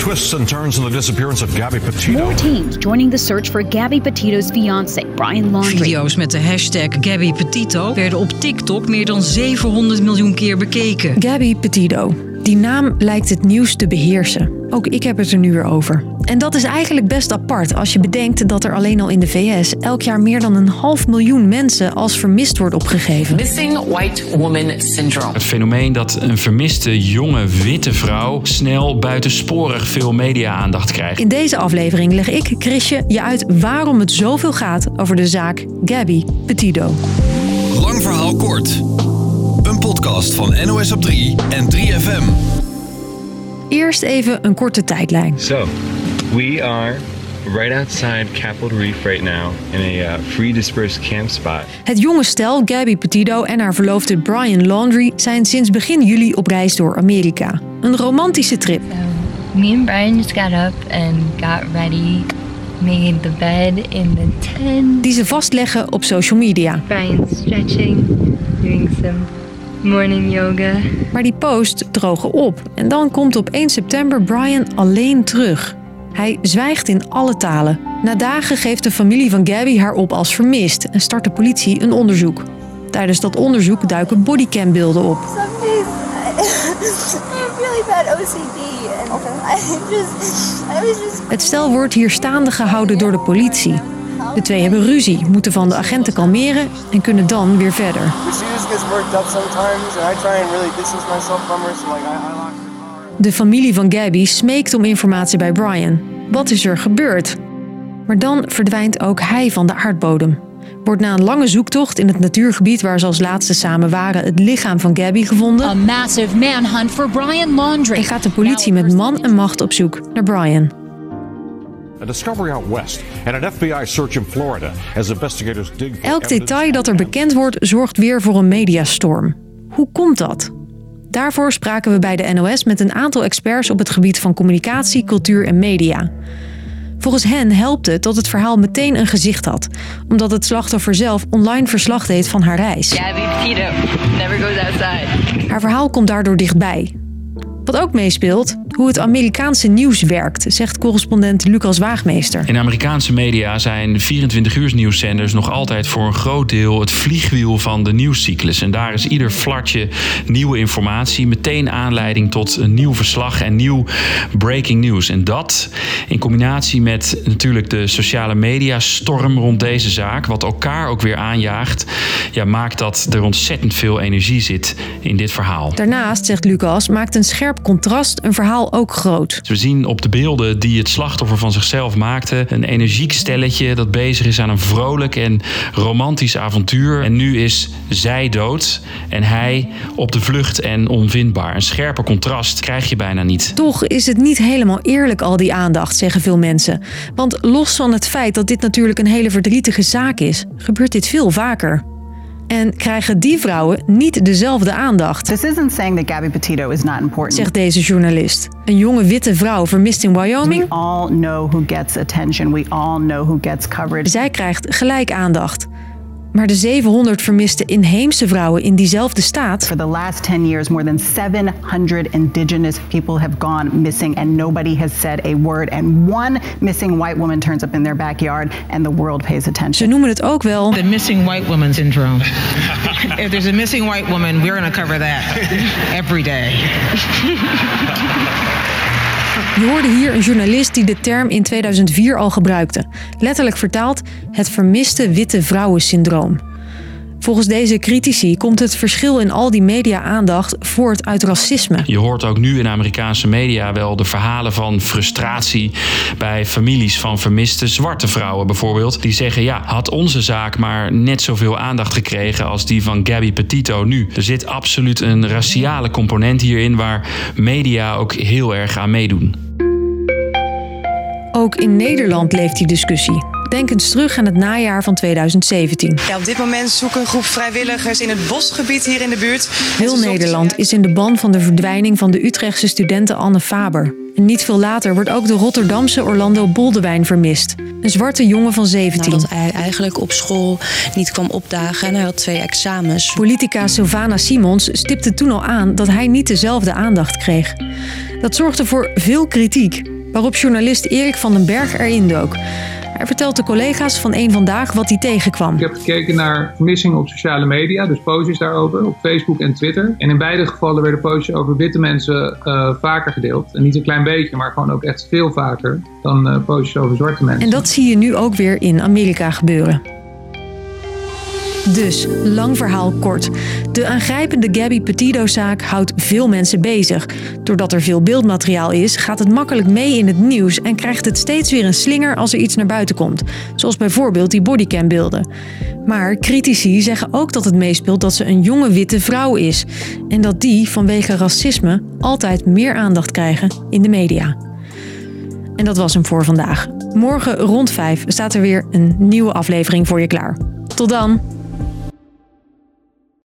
twists and turns in the disappearance of Gabby Petito. More teams joining the search for Gabby Petito's fiance, Brian Laundrie. Video's met de hashtag Gabby Petito werden op TikTok meer dan 700 miljoen keer bekeken. Gabby Petito. Die naam lijkt het nieuws te beheersen. Ook ik heb het er nu weer over. En dat is eigenlijk best apart als je bedenkt dat er alleen al in de VS elk jaar meer dan een half miljoen mensen als vermist wordt opgegeven. Missing White Woman Syndrome. Het fenomeen dat een vermiste jonge witte vrouw snel buitensporig veel media-aandacht krijgt. In deze aflevering leg ik, Chrisje, je uit waarom het zoveel gaat over de zaak Gabby Petito. Lang verhaal kort. Een podcast van NOS op 3 en 3FM. Eerst even een korte tijdlijn. So, we are right outside Capitol Reef right now in a uh, free dispersed camp spot. Het jonge stel, Gabby Petito en haar verloofde Brian Laundrie, zijn sinds begin juli op reis door Amerika. Een romantische trip. Me and Brian just got up and got ready. Made the bed in the tent. Die ze vastleggen op social media. Brian's stretching, doing some morning yoga. Maar die posts drogen op. En dan komt op 1 september Brian alleen terug. Hij zwijgt in alle talen. Na dagen geeft de familie van Gabby haar op als vermist en start de politie een onderzoek. Tijdens dat onderzoek duiken bodycambeelden op. Het stel wordt hier staande gehouden door de politie. De twee hebben ruzie, moeten van de agenten kalmeren en kunnen dan weer verder. De familie van Gabby smeekt om informatie bij Brian. Wat is er gebeurd? Maar dan verdwijnt ook hij van de aardbodem. Wordt na een lange zoektocht in het natuurgebied waar ze als laatste samen waren het lichaam van Gabby gevonden. A massive manhunt for Brian Laundrie. En gaat de politie met man en macht op zoek naar Brian. A discovery out west and an FBI search in Florida as investigators dig for Elk detail dat er bekend wordt zorgt weer voor een mediastorm. Hoe komt dat? Daarvoor spraken we bij de NOS met een aantal experts op het gebied van communicatie, cultuur en media. Volgens hen helpt het dat het verhaal meteen een gezicht had, omdat het slachtoffer zelf online verslag deed van haar reis. Gabby Petito never goes outside. Haar verhaal komt daardoor dichtbij. Wat ook meespeelt, hoe het Amerikaanse nieuws werkt, zegt correspondent Lucas Waagmeester. In Amerikaanse media zijn 24 nieuwszenders nog altijd voor een groot deel het vliegwiel van de nieuwscyclus. En daar is ieder flartje nieuwe informatie meteen aanleiding tot een nieuw verslag en nieuw breaking news. En dat in combinatie met natuurlijk de sociale media storm rond deze zaak, wat elkaar ook weer aanjaagt, ja, maakt dat er ontzettend veel energie zit in dit verhaal. Daarnaast, zegt Lucas, maakt een scherp contrast een verhaal ook groot. We zien op de beelden die het slachtoffer van zichzelf maakte een energiek stelletje dat bezig is aan een vrolijk en romantisch avontuur. En nu is zij dood en hij op de vlucht en onvindbaar. Een scherper contrast krijg je bijna niet. Toch is het niet helemaal eerlijk al die aandacht, zeggen veel mensen. Want los van het feit dat dit natuurlijk een hele verdrietige zaak is, gebeurt dit veel vaker. En krijgen die vrouwen niet dezelfde aandacht, This isn't saying that Gabby Petito is not important. zegt deze journalist. Een jonge witte vrouw vermist in we Wyoming. all know who gets attention. We all know who gets coverage. Zij krijgt gelijk aandacht. Maar de 700 vermiste inheemse vrouwen in diezelfde staat For the last 10 years, more than 700 indigenous people have gone missing, and nobody has said a word. And one missing white woman turns up in their backyard, and the world pays Ze attention. noemen het ook wel The missing white woman syndrome. if there's a missing white woman, we're going to cover that every day. Je hoorde hier een journalist die de term in 2004 al gebruikte. Letterlijk vertaald het vermiste witte vrouwensyndroom. Volgens deze critici komt het verschil in al die media-aandacht voort uit racisme. Je hoort ook nu in Amerikaanse media wel de verhalen van frustratie bij families van vermiste zwarte vrouwen bijvoorbeeld. Die zeggen ja, had onze zaak maar net zoveel aandacht gekregen als die van Gabby Petito nu. Er zit absoluut een raciale component hierin waar media ook heel erg aan meedoen. Ook in Nederland leeft die discussie. Denk eens terug aan het najaar van 2017. Ja, op dit moment zoeken een groep vrijwilligers in het bosgebied hier in de buurt. Heel Nederland is in de ban van de verdwijning van de Utrechtse studente Anne Faber. En niet veel later wordt ook de Rotterdamse Orlando Boldewijn vermist. Een zwarte jongen van 17. Nadat hij eigenlijk op school niet kwam opdagen en hij had twee examens. Politica Sylvana Simons stipte toen al aan dat hij niet dezelfde aandacht kreeg. Dat zorgde voor veel kritiek, waarop journalist Erik van den Berg erin dook. Hij vertelt de collega's van Eén Vandaag wat hij tegenkwam. Ik heb gekeken naar vermissingen op sociale media, dus postjes daarover, op Facebook en Twitter. En in beide gevallen werden postjes over witte mensen uh, vaker gedeeld. En niet een klein beetje, maar gewoon ook echt veel vaker dan uh, postjes over zwarte mensen. En dat zie je nu ook weer in Amerika gebeuren. Dus, lang verhaal kort. De aangrijpende Gabby Petito-zaak houdt veel mensen bezig. Doordat er veel beeldmateriaal is, gaat het makkelijk mee in het nieuws en krijgt het steeds weer een slinger als er iets naar buiten komt. Zoals bijvoorbeeld die bodycambeelden. Maar critici zeggen ook dat het meespeelt dat ze een jonge witte vrouw is. En dat die vanwege racisme altijd meer aandacht krijgen in de media. En dat was hem voor vandaag. Morgen rond 5 staat er weer een nieuwe aflevering voor je klaar. Tot dan!